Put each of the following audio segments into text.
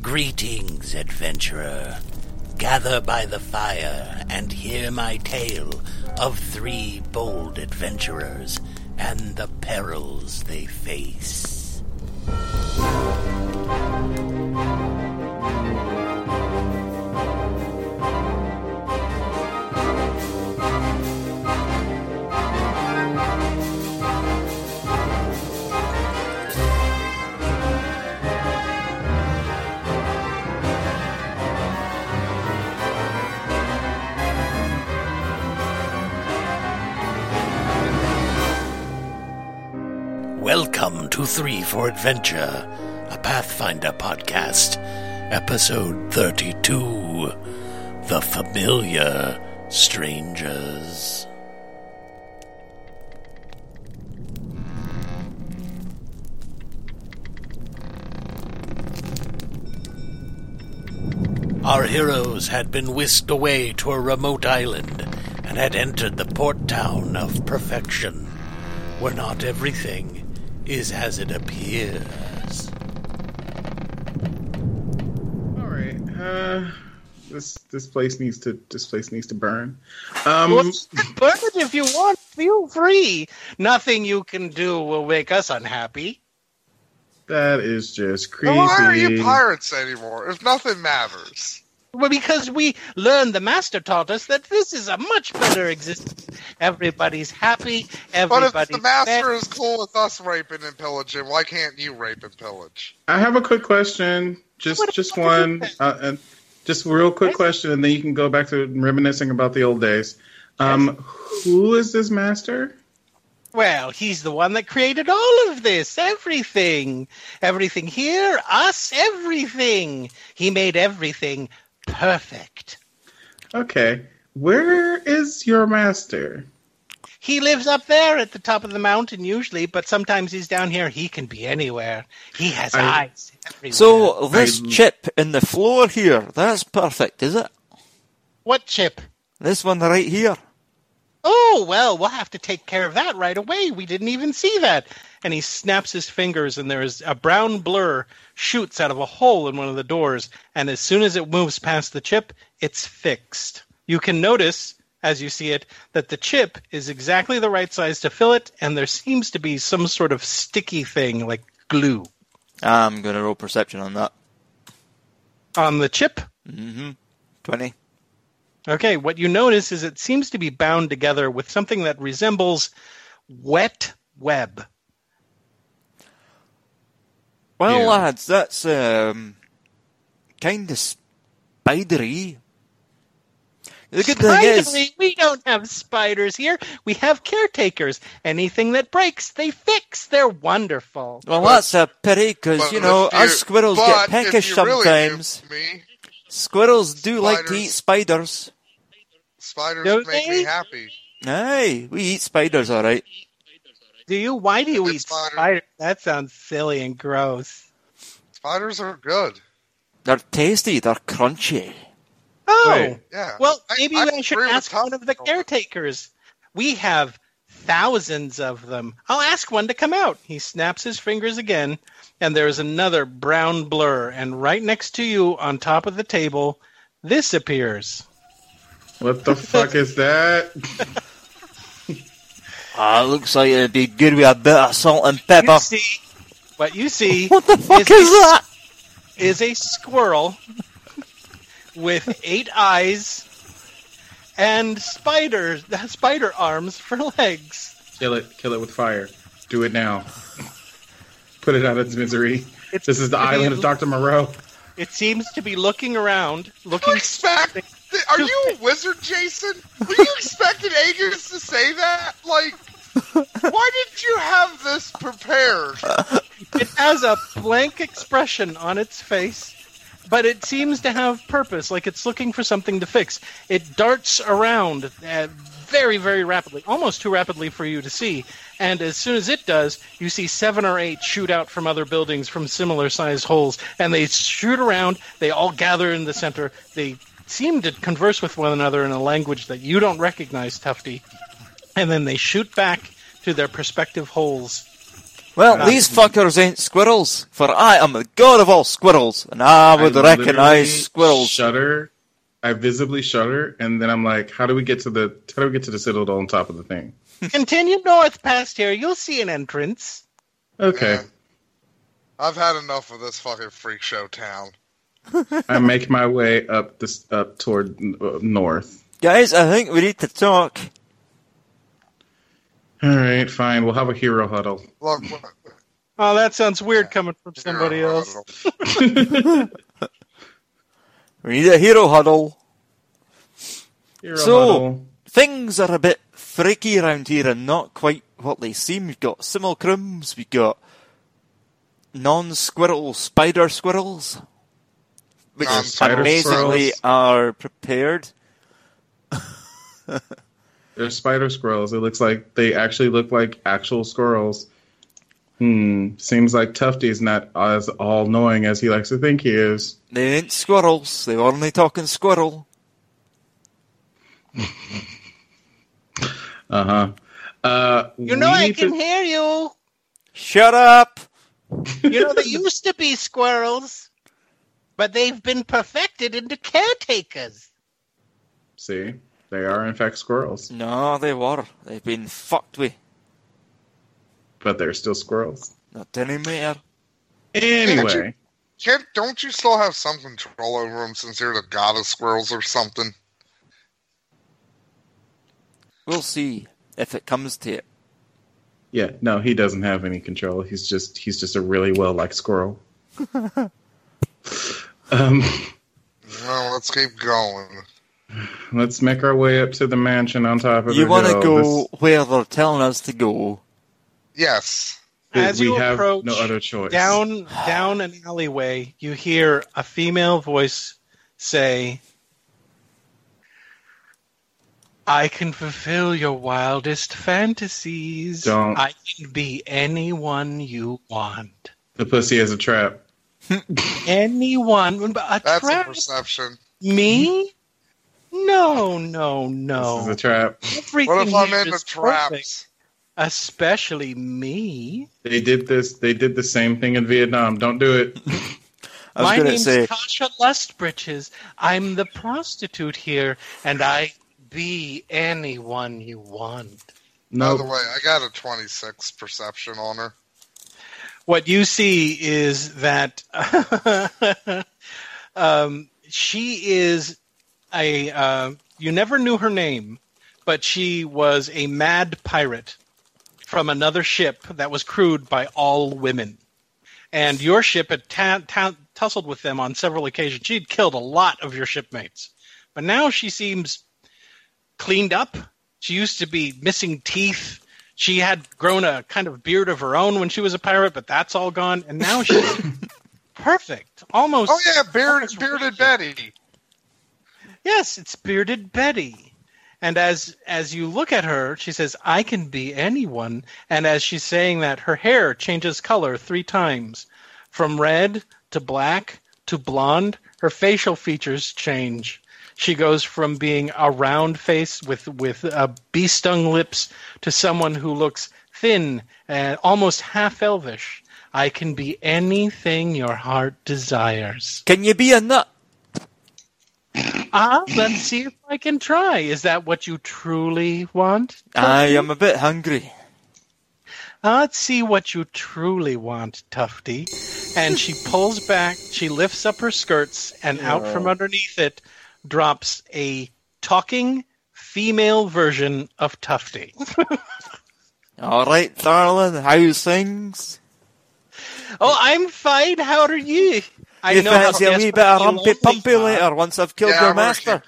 Greetings, adventurer. Gather by the fire and hear my tale of three bold adventurers and the perils they face. Welcome to Three for Adventure, a Pathfinder podcast, episode 32 The Familiar Strangers. Our heroes had been whisked away to a remote island and had entered the port town of perfection, where not everything is as it appears. All right. Uh, this this place needs to this place needs to burn. Um, Well, burn it if you want. Feel free. Nothing you can do will make us unhappy. that is just creepy. Why are you pirates anymore? If nothing matters. Well, because we learned, the master taught us that this is a much better existence. Everybody's happy. But if the master fed. is cool with us raping and pillaging, why can't you rape and pillage? I have a quick question. Just What just one. Uh, and just a real quick question, and then you can go back to reminiscing about the old days. Um, who is this master? Well, he's the one that created all of this. Everything. Everything here, us, everything. He made everything perfect. Okay, where is your master? He lives up there at the top of the mountain usually, but sometimes he's down here. He can be anywhere. He has I- eyes everywhere. So this I- chip in the floor here, that's perfect, is it? what chip? This one right here. Oh, well, we'll have to take care of that right away. We didn't even see that. And he snaps his fingers, and there's a brown blur shoots out of a hole in one of the doors. And as soon as it moves past the chip, it's fixed. You can notice, as you see it, that the chip is exactly the right size to fill it, and there seems to be some sort of sticky thing like glue I'm gonna roll perception on that. on the chip. Mm-hmm. Twenty. Okay, what you notice is it seems to be bound together with something that resembles wet web. Well, Yeah. lads, that's um, kind of spidery. The good thing is, we don't have spiders here. We have caretakers. Anything that breaks, they fix. They're wonderful. well, But- that's a pity because you know us squirrels get peckish really sometimes. me, Squirrels do like to eat spiders. Spiders Do make they? me happy. Hey, we eat spiders, all right. Do you? Why do you eat spider. spiders? That sounds silly and gross. Spiders are good. They're tasty. They're crunchy. Oh, Wait. Yeah. well, maybe I, I should ask one of the caretakers. We have thousands of them. I'll ask one to come out. He snaps his fingers again, and there's another brown blur. And right next to you, on top of the table, this appears. What the fuck is that? Ah, looks like it'd be good with a bit of salt and pepper. You see, what you see What the fuck is is a- that? is a squirrel with eight eyes and spiders, spider arms for legs. Kill it! Kill it with fire! Do it now! Put it out of its misery. It's This is the island of Doctor Moreau. It seems to be looking around, You looking. expect? Are you a wizard, Jason? Were you expecting Agus to say that? Like, why did you have this prepared? It has a blank expression on its face, but it seems to have purpose, like it's looking for something to fix. It darts around uh, very, very rapidly, almost too rapidly for you to see. And as soon as it does, you see seven or eight shoot out from other buildings from similar sized holes, and they shoot around. They all gather in the center. They seem to converse with one another in a language that you don't recognize, Tufty. And then they shoot back to their respective holes Well, these fuckers ain't squirrels, for I am the god of all squirrels, and I would I recognize squirrels. Shudder. I visibly shudder, and then I'm like, "How do we get to the? How do we get to the citadel on top of the thing?" Continue north past here. You'll see an entrance. Okay, Yeah. I've had enough of this fucking freak show town. I make my way up this up toward uh, north. Guys, I think we need to talk. All right, fine. We'll have a hero huddle. Look, Oh, that sounds weird coming from somebody else. We need a hero huddle. Hero So- huddle. Things are a bit freaky around here and not quite what they seem. We've got simulacrums, we've got non-squirrel spider squirrels, which Non-spider amazingly squirrels. are prepared. They're spider squirrels. It looks like they actually look like actual squirrels. Hmm. Seems like Tufty's not as all knowing as he likes to think he is. They ain't squirrels, they're only talking squirrel. Uh-huh. Uh You know I can to- hear you. Shut up! You know they used to be squirrels, but they've been perfected into caretakers. See, they are in fact squirrels, No, they were. They've been fucked with. but they're still squirrels. Not anymore. Anyway, Can't, don't you still have some control over them since you're the god of squirrels or something? We'll see if it comes to it. yeah, no, he doesn't have any control. He's just he's just a really well liked squirrel. um, Well, let's keep going. Let's make our way up to the mansion on top of the You the want to hill. go where they're telling us to go. Yes. As we you have approach no other choice. Down down an alleyway, you hear a female voice say, I can fulfill your wildest fantasies. Don't. I can be anyone you want. the pussy is a trap. Anyone. A That's a perception. Me? No, no, no. This no. is a trap. Everything What if I'm here into is perfect, traps? especially me. They did this. They did the same thing in Vietnam. Don't do it. I was My going to name's say, Tasha Lustbritches. I'm the prostitute here, and I be anyone you want. No. By the way, I got a 26 perception on her. What you see is that um, she is a. Uh, you never knew her name, but she was a mad pirate from another ship that was crewed by all women. And your ship had ta- ta- tussled with them on several occasions. She'd killed a lot of your shipmates. But now she seems cleaned up. She used to be missing teeth. She had grown a kind of beard of her own when she was a pirate, but that's all gone. And now she's perfect. Almost. Oh yeah, beard, almost bearded. Betty. Yes, it's bearded Betty. And as as you look at her, she says, "I can be anyone." And as she's saying that, her hair changes color three times, from red to black to blonde. Her facial features change. She goes from being a round face with with uh, bee stung lips to someone who looks thin and almost half elvish. I can be anything your heart desires. can you be a nut? Ah, let's see if I can try. Is that what you truly want? I am a bit hungry. Ah, Let's see what you truly want, Tufty. And she pulls back, she lifts up her skirts, and out from underneath it drops a talking female version of Tufty. All right, darling, how's things? oh, I'm fine. How are you? I you know how fancy a wee bit of rumpy pumpy are. later once I've killed yeah, your master?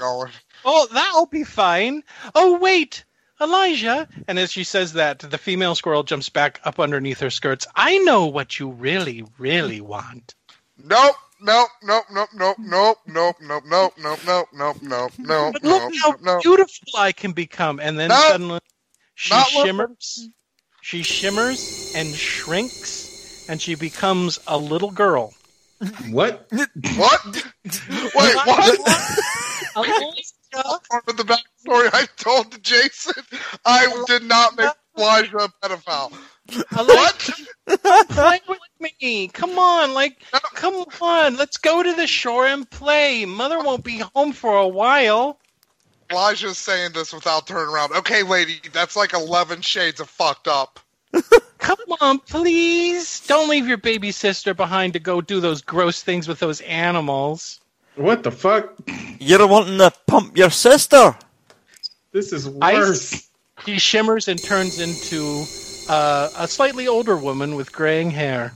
Oh, that'll be fine. Oh, wait, Elijah. And as she says that, the female squirrel jumps back up underneath her skirts. I know what you really, really want. Nope, nope, nope, nope, nope, nope, nope, nope, nope, nope, nope, nope, nope, nope, But look nope, how nope, nope. beautiful I can become. And then No. suddenly she Not what- shimmers. She shimmers and shrinks, and she becomes a little girl. What? What? Wait, what? Elijah, Part of the backstory I told to Jason, I did not make Elijah a pedophile. Elijah, play with me. Come on, like, come on. Let's go to the shore and play. Mother won't be home for a while. Elijah's saying this without turning around. Okay, lady, that's like 11 shades of fucked up. Come on, please. Don't leave your baby sister behind to go do those gross things with those animals. What the fuck? You're wanting to pump your sister. This is I- worse. She shimmers and turns into uh, a slightly older woman with graying hair.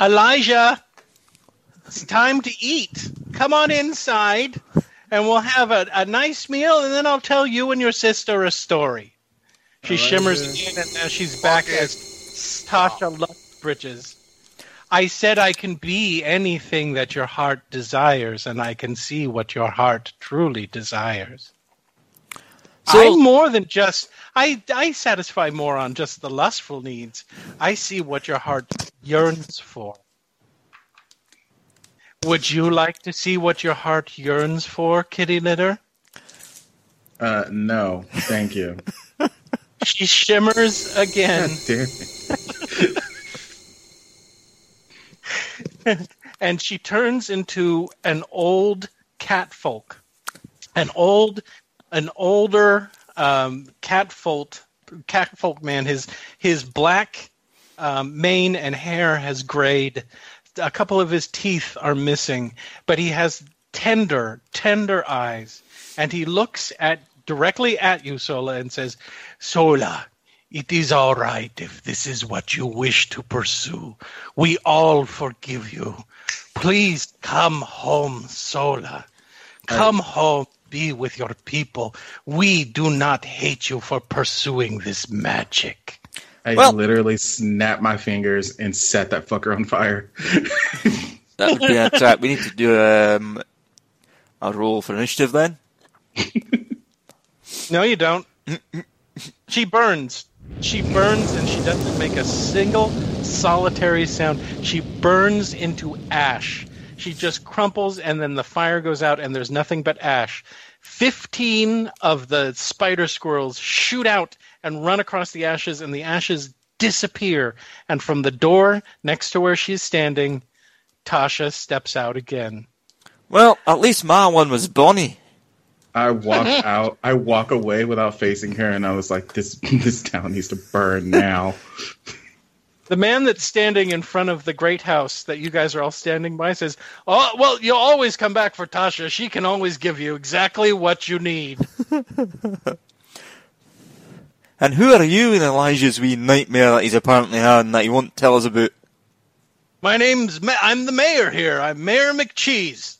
Elijah, it's time to eat. Come on inside, and we'll have a, a nice meal, and then I'll tell you and your sister a story. She Elijah. shimmers in, and now she's back Fucking as stop. Tasha Lustbridges. I said I can be anything that your heart desires, and I can see what your heart truly desires. So- I'm more than just I I satisfy more on just the lustful needs. I see what your heart yearns for. Would you like to see what your heart yearns for, kitty litter? Uh, no, thank you. She shimmers again, God damn it. and she turns into an old catfolk, an old, an older um, catfolk, catfolk man. His his black um, mane and hair has grayed. A couple of his teeth are missing, but he has tender, tender eyes, and he looks at directly at you, Sola, and says, "Sola, it is all right if this is what you wish to pursue. We all forgive you. Please come home, Sola. Come home, be with your people. We do not hate you for pursuing this magic. I Well- literally snapped my fingers and set that fucker on fire. That would be a trap. We need to do um, a roll for initiative then. No, you don't. she burns. She burns and she doesn't make a single solitary sound. She burns into ash. She just crumples and then the fire goes out and there's nothing but ash. Fifteen of the spider squirrels shoot out and run across the ashes and the ashes disappear. And from the door next to where she's standing, Tasha steps out again. Well, at least my one was Bonnie. I walk out. I walk away without facing her, and I was like, "This this town needs to burn now." The man that's standing in front of the great house that you guys are all standing by says, "Oh, well, you'll always come back for Tasha. She can always give you exactly what you need." And who are you in Elijah's wee nightmare that he's apparently had and that he won't tell us about? My name's Ma- I'm the mayor here. I'm Mayor McCheese.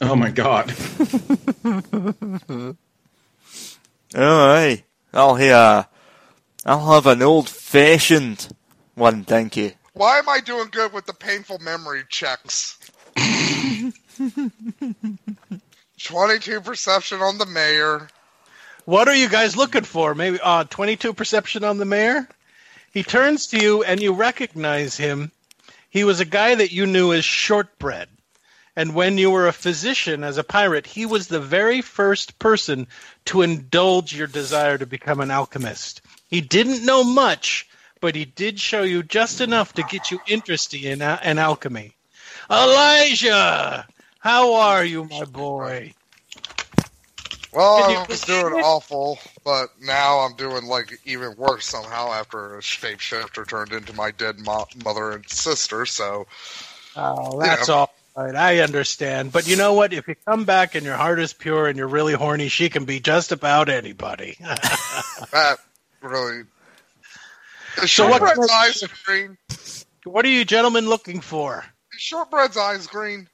Oh my god! Oh, aye. I'll hear. I'll have an old fashioned one, thank you. Why am I doing good with the painful memory checks? 22 perception on the mayor. What are you guys looking for? Maybe uh, 22 perception on the mayor? He turns to you and you recognize him. He was a guy that you knew as Shortbread. And when you were a physician as a pirate, he was the very first person to indulge your desire to become an alchemist. He didn't know much, but he did show you just enough to get you interested in, uh, in alchemy. Elijah! How are you, my boy? Well, I was doing awful, but now I'm doing like even worse somehow after a shapeshifter turned into my dead mo- mother and sister. So Oh, that's Yeah. All right. I understand. But you know what? If you come back and your heart is pure and you're really horny, she can be just about anybody. that really. Is So what- Shortbread's eyes green? what are you gentlemen looking for? Is Shortbread's eyes green?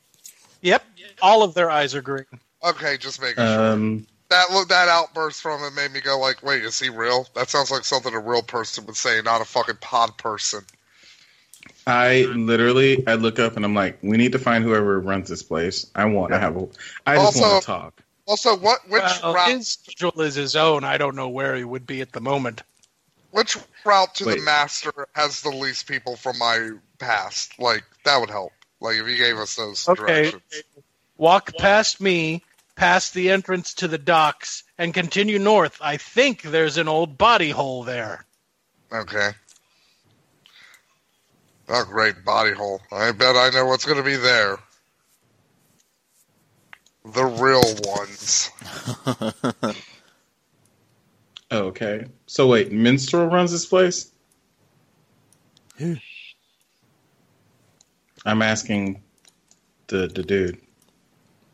Yep, all of their eyes are green. Okay, just making sure. Um, That look, that outburst from him made me go like, "Wait, is he real?" That sounds like something a real person would say, not a fucking pod person. I literally, I look up and I'm like, "We need to find whoever runs this place. I want to have a. I just Also- want to talk." Also, what which Well, route his schedule is his own. I don't know where he would be at the moment. which route to the master has the least people from my past? Like that would help. Like if he gave us those Okay. directions. Walk past me, past the entrance to the docks, and continue north. I think there's an old body hole there. Okay. Oh, great body hole. I bet I know what's going to be there. The real ones. Okay. So wait, Minstrel runs this place? Who? I'm asking the the dude.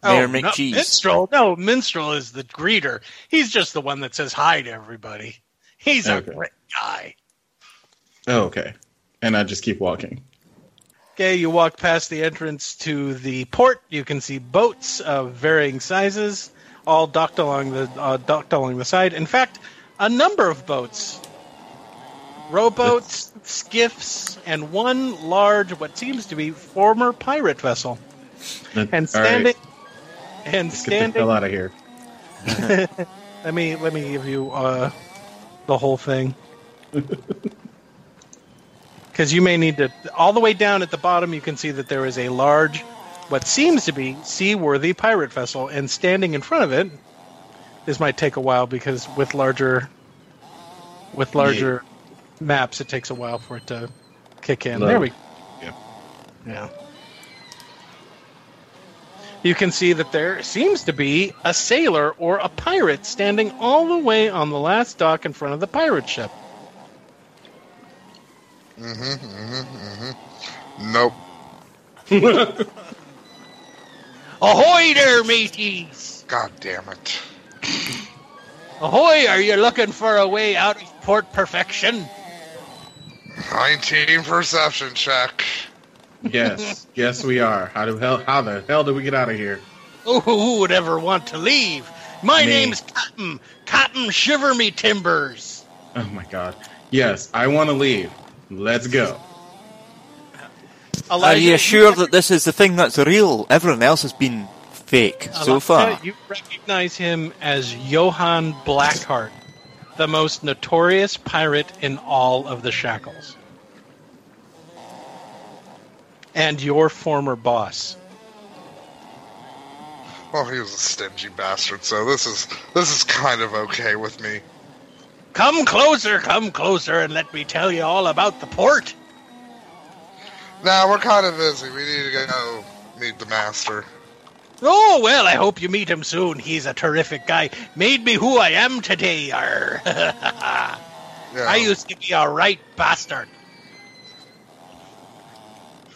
Oh, Mayor oh, no, McCheese. Minstrel. No, Minstrel is the greeter. He's just the one that says hi to everybody. He's a great guy. Oh, okay. And I just keep walking. Okay, you walk past the entrance to the port. You can see boats of varying sizes, all docked along the uh, docked along the side. In fact, a number of boats, rowboats, skiffs, and one large, what seems to be former pirate vessel. And All right, standing, and let's get the hell out of here. Let me let me give you uh, the whole thing. Because you may need to. All the way down at the bottom, you can see that there is a large, what seems to be seaworthy pirate vessel, and standing in front of it. This might take a while because with larger, with larger maps, it takes a while for it to kick in. There we. Yep. Yeah. You can see that there seems to be a sailor or a pirate standing all the way on the last dock in front of the pirate ship. Mm-hmm, mm-hmm, mm-hmm. Nope. Ahoy there, mateys! God damn it. Ahoy! Are you looking for a way out of Port Perfection? 19 perception check. Yes, yes, we are. How the hell? How the hell did we get out of here? Oh, who would ever want to leave? My Me. name's Captain Captain Shiver Me Timbers. Oh my god. Yes, I want to leave. Let's go. Are you sure that this is the thing that's real? Everyone else has been fake so far. You recognize him as Johann Blackheart, the most notorious pirate in all of the Shackles. And your former boss. Well, he was a stingy bastard, so this is this is kind of okay with me. Come closer, come closer, and let me tell you all about the port. Now we're kind of busy. We need to go meet the master. Oh, well, I hope you meet him soon. He's a terrific guy. Made me who I am today. Arr. Yeah. I used to be a right bastard.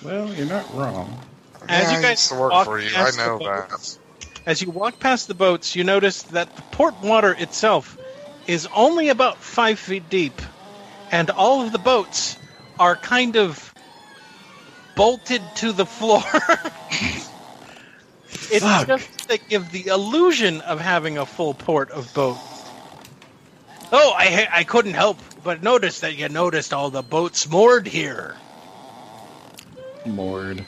Well, you're not wrong. As Yeah, you I guys used to work walk for you. I past the know boats- that. As you walk past the boats, you notice that the port water itself is only about five feet deep, and all of the boats are kind of bolted to the floor. it's Fuck. just to give the illusion of having a full port of boats. Oh, I I couldn't help but notice that you noticed all the boats moored here. Moored.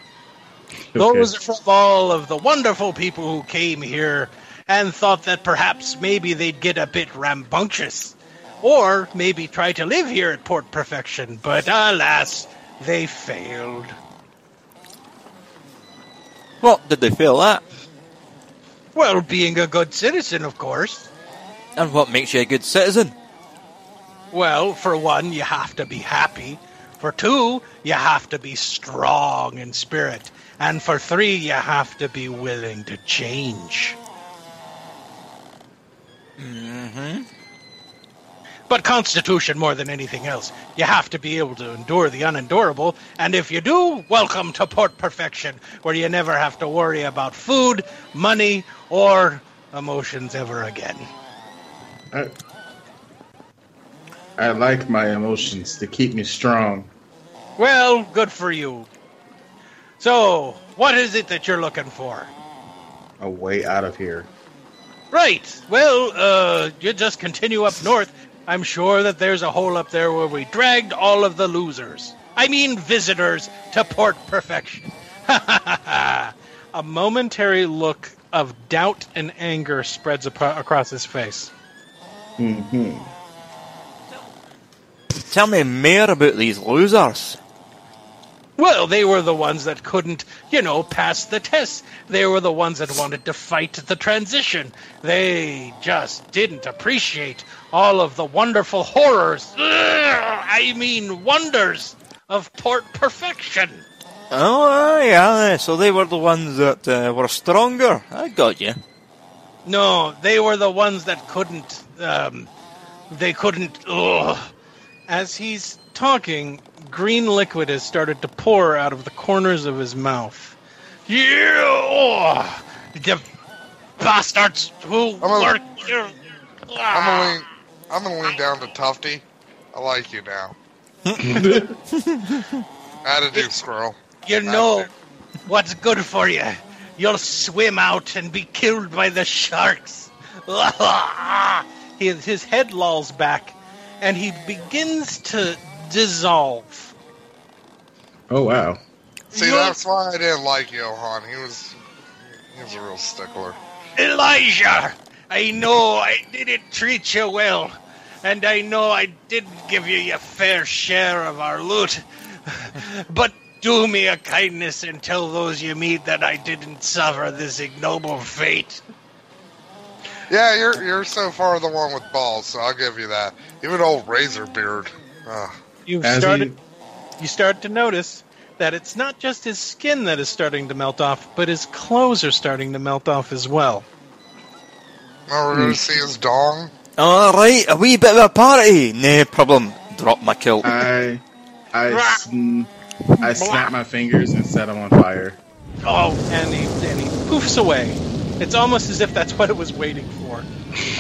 Those are from all of the wonderful people who came here and thought that perhaps maybe they'd get a bit rambunctious. Or maybe try to live here at Port Perfection, but alas, they failed. What did they fail at? Well, being a good citizen, of course. And what makes you a good citizen? Well, for one, you have to be happy. For two, you have to be strong in spirit. And for three, you have to be willing to change. Mm-hmm. But Constitution more than anything else. You have to be able to endure the unendurable, and if you do, welcome to Port Perfection, where you never have to worry about food, money, or emotions ever again. I, I like my emotions to keep me strong. Well, good for you. So, what is it that you're looking for? A way out of here. Right. Well, uh, you just continue up north. I'm sure that there's a hole up there where we dragged all of the losers. I mean, visitors to Port Perfection. a momentary look of doubt and anger spreads ap- across his face. Mm-hmm. Tell me more about these losers. Well, they were the ones that couldn't, you know, pass the test. They were the ones that wanted to fight the transition. They just didn't appreciate all of the wonderful horrors. Ugh, I mean, wonders of Port Perfection. Oh, aye. So they were the ones that uh, were stronger. I got you. No, they were the ones that couldn't. Um, they couldn't. Ugh. As he's talking, green liquid has started to pour out of the corners of his mouth. Yeah, oh, the bastards who I'm a- work here. I'm gonna lean. I'm gonna lean down to Tufty. I like you now. How to do, squirrel? You know what's good for you. You'll swim out and be killed by the sharks. his, his head lolls back, and he begins to dissolve. Oh wow. See, You're- that's why I didn't like Johan. He was, he was a real stickler. Elijah, I know I didn't treat you well, and I know I didn't give you your fair share of our loot. But do me a kindness and tell those you meet that I didn't suffer this ignoble fate. Yeah, you're you're so far the one with balls, so I'll give you that. Even old razor beard. Ugh. You've As started. he- you start to notice that it's not just his skin that is starting to melt off, but his clothes are starting to melt off as well. Now we're gonna hmm. see his dong. All right, a wee bit of a party. No problem. Drop my kilt. I I sn- I snap my fingers and set him on fire. Oh, and he and he poofs away. It's almost as if that's what it was waiting for.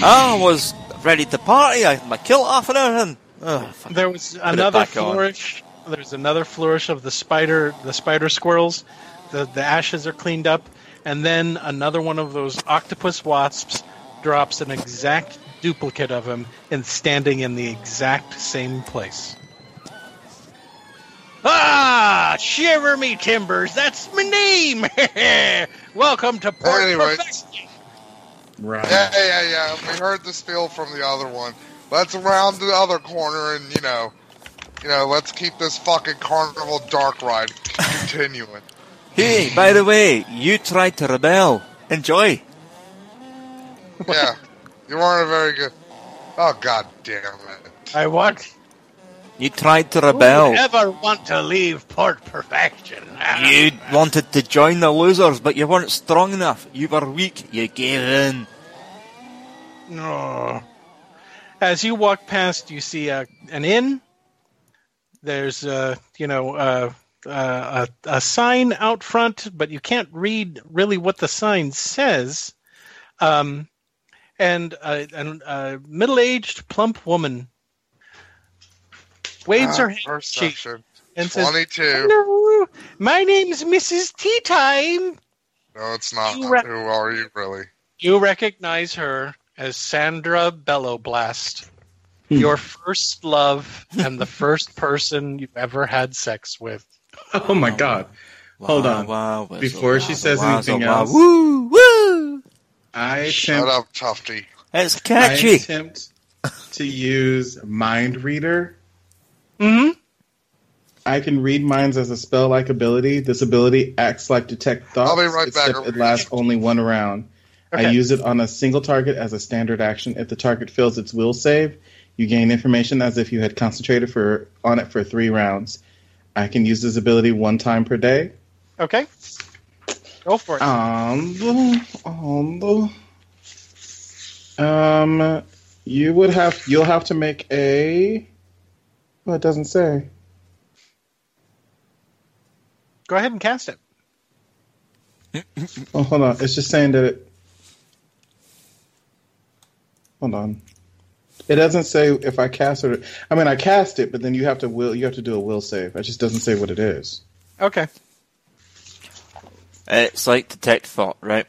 I was ready to party. I had my kilt off and everything. There was another back on. flourish. There's another flourish of the spider, the spider squirrels. The the ashes are cleaned up, and then another one of those octopus wasps drops an exact duplicate of him and standing in the exact same place. Ah, shiver me timbers! That's my name. Welcome to Port Anyway. Right. Yeah, yeah, yeah. We heard the spiel from the other one. Let's round the other corner and you know, you know, let's keep this fucking carnival dark ride continuing. Hey, by the way, you tried to rebel. Enjoy. Yeah, you weren't a very good. Oh god damn it! I want. You tried to rebel. Ever want to leave Port Perfection? You wanted to join the losers, but you weren't strong enough. You were weak. You gave in. No. As you walk past, you see a, an inn. There's, uh, you know, uh, uh, a, a sign out front, but you can't read really what the sign says. Um, and a, an- a middle-aged, plump woman waves Ah, her hand cheek and says, "Hello, my name's Mrs. Tea Time." No, it's not. You Who are you really? You recognize her as Sandra Bellowblast, Hmm. your first love and the first person you've ever had sex with. Oh my god. Hold on. wow, whistle, Before she says anything else- Woo, woo. I Shut attempt, up, Tufty. It's I catchy. attempt to use mind reader. Mm-hmm. I can read minds as a spell like ability. This ability acts like detect thoughts, I'll be right back. except it lasts only one round. I use it on a single target as a standard action. If the target fails its will save, you gain information as if you had concentrated for on it for three rounds. I can use this ability one time per day. Okay. Go for it. Um, um, um, you would have you'll have to make a. Well, it doesn't say. Go ahead and cast it. Oh, hold on. It's just saying that it. Hold on. It doesn't say if I cast it. I mean, I cast it, but then you have to will. You have to do a will save. It just doesn't say what it is. Okay. It's like detect thought, right?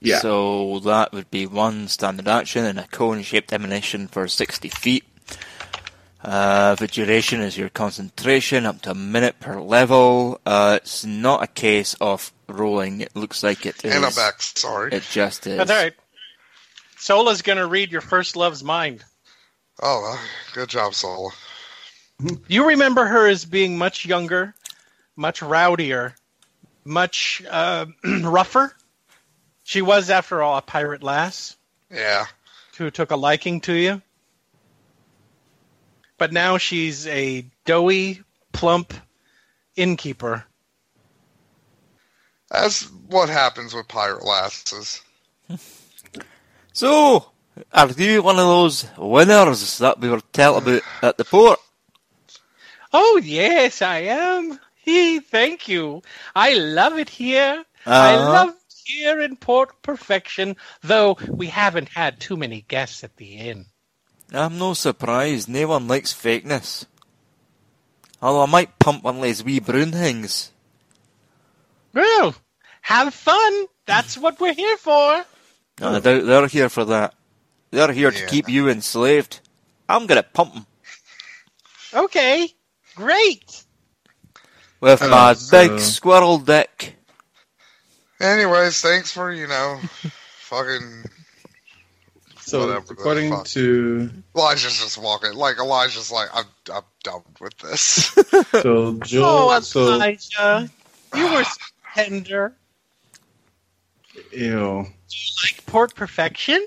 Yeah. So that would be one standard action and a cone-shaped emanation for 60 feet. Uh, the duration is your concentration, up to a minute per level. Uh, it's not a case of rolling. It looks like it is. And I'm back. Sorry. It just is. That's all right. Sola's going to read your first love's mind. Oh, good job, Sola. You remember her as being much younger, much rowdier, much uh, rougher. She was, after all, a pirate lass Yeah. who took a liking to you. But now she's a doughy, plump innkeeper. That's what happens with pirate lasses. So, are you one of those winners that we were told about at the port? Oh yes, I am. He, thank you. I love it here. I Uh-huh. love it here in Port Perfection, though we haven't had too many guests at the inn. I'm no surprised. No one likes fakeness. Although I might pump one of these wee brown things. Well, have fun. That's what we're here for. No, I doubt they're here for that. They're here to keep you enslaved. I'm gonna pump them Okay, great. with Oh, my so- big squirrel dick. Anyways, thanks for, you know, fucking. So Whatever according fuck. to Elijah's just walking. Like, Elijah's like, I'm, I'm done with this. so Joel, oh, so Elijah, you were so tender. ew. Do you like Port Perfection?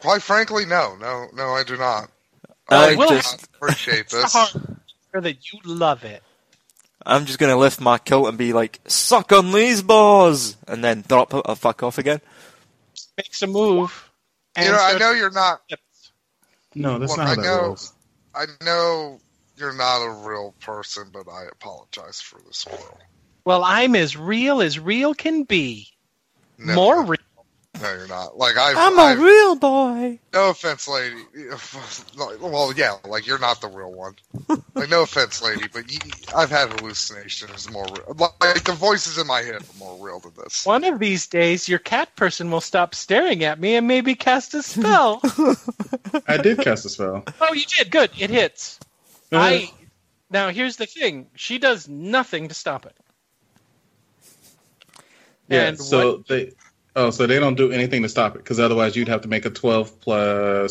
Quite frankly, no. No, no, I do not. I well, just, appreciate this. hard Or that you love it. I'm just gonna lift my coat and be like, "Suck on these balls," and then drop it, uh, fuck off again. Makes a move. You know, I know you're not. No, that's Look, not how I that know- rolls. I know you're not a real person, but I apologize for the squirrel. Well, I'm as real as real can be. No, More real. No, you're not. Like I've, I'm a I've- real boy. no offense, lady. Well, yeah, like you're not the real one. Like no offense, lady, but you, I've had hallucinations more real. Like the voices in my head are more real than this. One of these days, your cat person will stop staring at me and maybe cast a spell. I did cast a spell. oh, you did. Good. It hits. Uh-huh. I. Now, here's the thing. She does nothing to stop it. Yeah. and So what- they. Oh, so they don't do anything to stop it because otherwise you'd have to make a twelve four,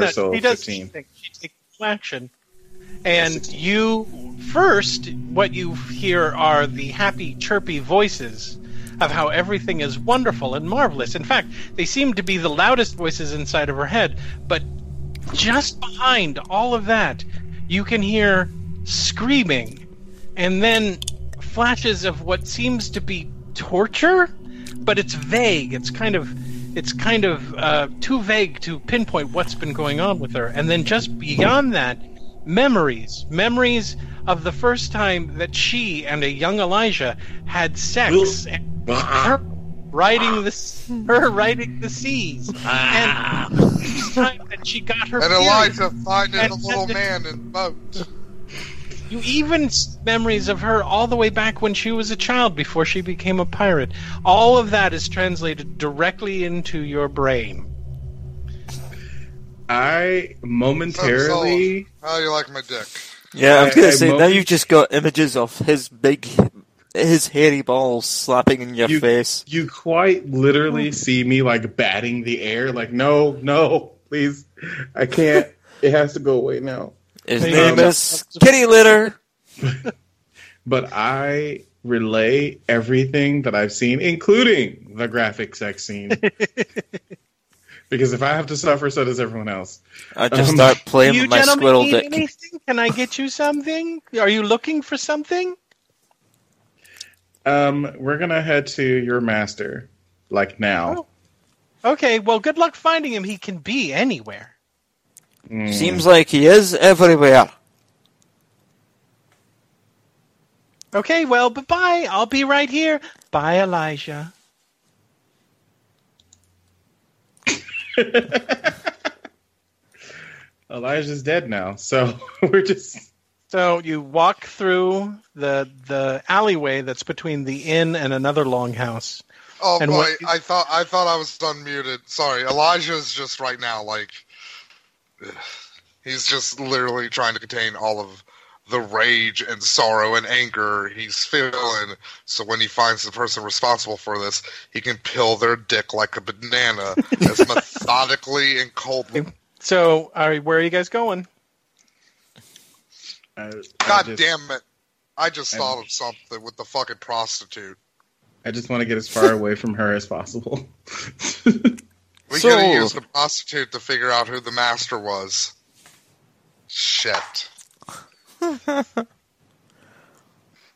not- so she does fifteen. She takes no action. And you first, what you hear are the happy, chirpy voices of how everything is wonderful and marvelous. In fact, they seem to be the loudest voices inside of her head. But just behind all of that, you can hear screaming, and then flashes of what seems to be torture, but it's vague. It's kind of it's kind of uh, too vague to pinpoint what's been going on with her. And then just beyond that, memories, memories of the first time that she and a young Elijah had sex, and her riding the her riding the seas, and the time that she got her And period. Elijah finding And- the little man in the boat. You even memories of her all the way back when she was a child before she became a pirate. All of that is translated directly into your brain. I momentarily. How oh, you like my dick? Yeah, I was gonna I say now moment- you've just got images of his big, his hairy balls slapping in your You- face. You quite literally hmm. see me like batting the air, like no, no, please, I can't. It has to go away now. His Hey, name um, is Kitty Litter. But I relay everything that I've seen, including the graphic sex scene. because if I have to suffer, so does everyone else. I just Um, start playing you with my gentlemen squirrel dick. anything? Can I get you something? Are you looking for something? Um, we're gonna head to your master, like now. Okay, well, good luck finding him. He can be anywhere. Mm. Seems like he is everywhere. Okay, well, bye bye. I'll be right here. Bye, Elijah. Elijah's dead now, so we're just. So you walk through the the alleyway that's between the inn and another longhouse. Oh And boy, what- I thought I thought I was unmuted. Sorry, Elijah's just right now like he's just literally trying to contain all of the rage and sorrow and anger he's feeling. So when he finds the person responsible for this, he can peel their dick like a banana as methodically and coldly. So, all right, where are you guys going? I, I God just, damn it! I just I- thought of something with the fucking prostitute. I just want to get as far away from her as possible. We So- could have used the prostitute to figure out who the master was. Shit.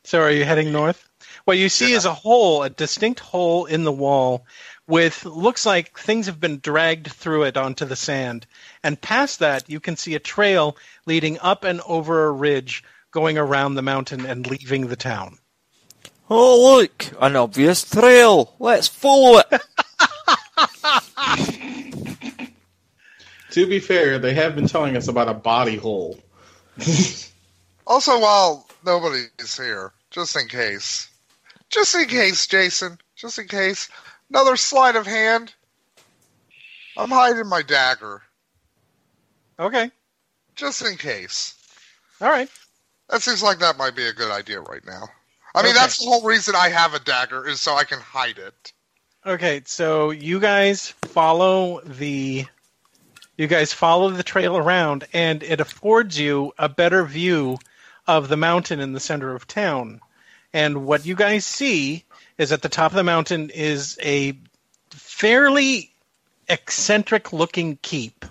So are you heading north? What you see Yeah. is a hole, a distinct hole in the wall with looks like things have been dragged through it onto the sand. And past that you can see a trail leading up and over a ridge going around the mountain and leaving the town. Oh, look, an obvious trail. Let's follow it. To be fair, they have been telling us about a body hole. Also, while nobody is here, just in case, just in case, Jason, just in case, another sleight of hand. I'm hiding my dagger, Okay. just in case. All right. That seems like that might be a good idea right now. I mean, Okay. that's the whole reason I have a dagger is so I can hide it. Okay, so you guys follow the you guys follow the trail around and it affords you a better view of the mountain in the center of town. And what you guys see is at the top of the mountain is a fairly eccentric looking keep.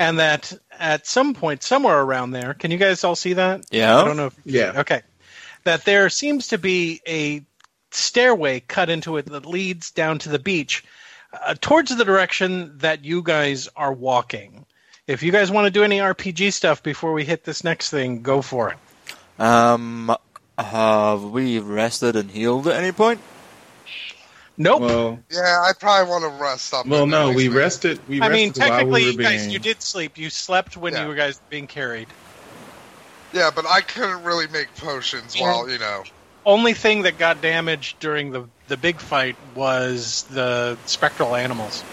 And that at some point somewhere around there, can you guys all see that? Yeah. I don't know if Yeah. Okay. That there seems to be a stairway cut into it that leads down to the beach uh, towards the direction that you guys are walking. If you guys want to do any RPG stuff before we hit this next thing, go for it. Um, have we rested and healed at any point? Nope. Well, Yeah, I probably want to rest up. well, no, we least make- rested. We I mean, rested while technically, we were you guys, being. you did sleep. You slept when Yeah. you were guys being carried. Yeah, but I couldn't really make potions Yeah. while you know. Only thing that got damaged during the the big fight was the spectral animals.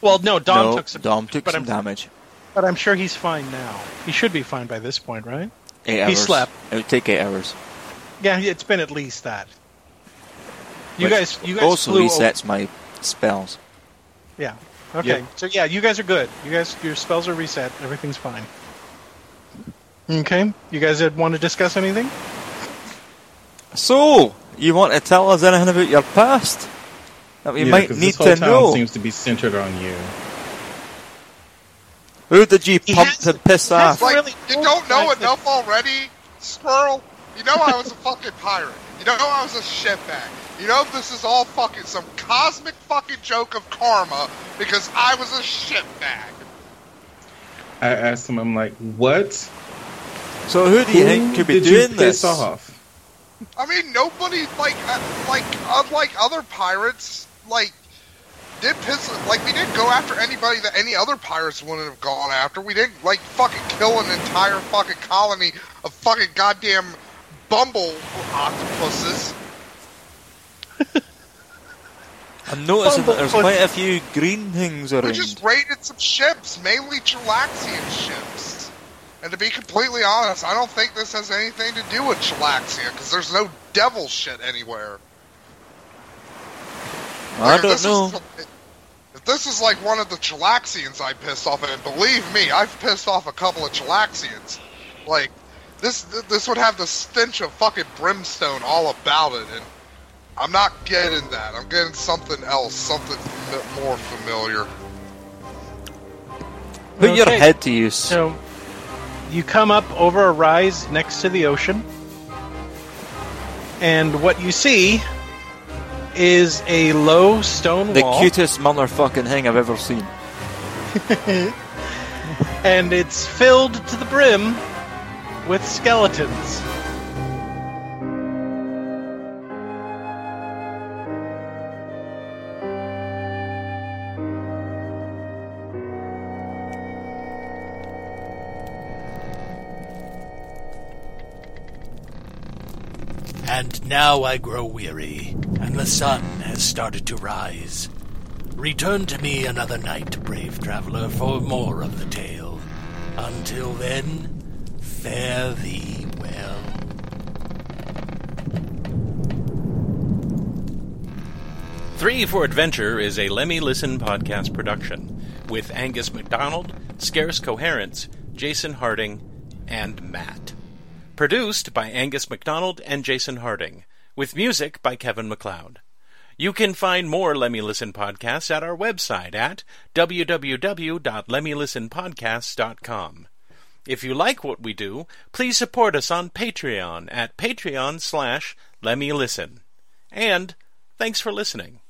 Well, no, Dom no, took some, Dom took but some I'm, damage. but I'm sure he's fine now. He should be fine by this point, right? Eight He hours. slept. It would take eight hours. Yeah, it's been at least that. You Which guys, you guys also resets my spells. Yeah. Okay. Yep. So yeah, you guys are good. You guys, your spells are reset. Everything's fine. Okay. You guys want to discuss anything? So, you want to tell us anything about your past that we yeah, might 'cause need this whole to town know? seems to be centered on you. Who did you pump has- to piss off? Like, really you don't know fact that- enough already, Squirrel. You know I was a fucking pirate. You know I was a shitbag. You know this is all fucking some cosmic fucking joke of karma because I was a shitbag. I asked him, I'm like, what? So who do you think could be did doing you this? piss off? I mean, nobody like uh, like unlike other pirates, like did piss like we didn't go after anybody that any other pirates wouldn't have gone after. We didn't like fucking kill an entire fucking colony of fucking goddamn bumble octopuses. I'm noticing that there's Bumble- quite a few green things around. We just raided some ships, mainly Chilaxian ships. And to be completely honest, I don't think this has anything to do with Chilaxia because there's no devil shit anywhere. I Like, don't this know. is- if this is like one of the Chilaxians I pissed off, and believe me, I've pissed off a couple of Chilaxians. Like this, this would have the stench of fucking brimstone all about it, and I'm not getting that. I'm getting something else, something m- more familiar. Put your Okay. head to use. So you come up over a rise next to the ocean, and what you see is a low stone wall. the wall, cutest motherfucking thing I've ever seen. and it's filled to the brim with skeletons. And now I grow weary, and the sun has started to rise. Return to me another night, brave traveler, for more of the tale. Until then, fare thee well. Three for Adventure is a Lemmy Listen podcast production with Angus MacDonald, Scarce Coherence, Jason Harding, and Matt. Produced by Angus MacDonald and Jason Harding, with music by Kevin MacLeod. You can find more Lemmy Listen podcasts at our website at www.lemmylistenpodcasts.com. If you like what we do, please support us on Patreon at patreon slash lemmylisten. And thanks for listening.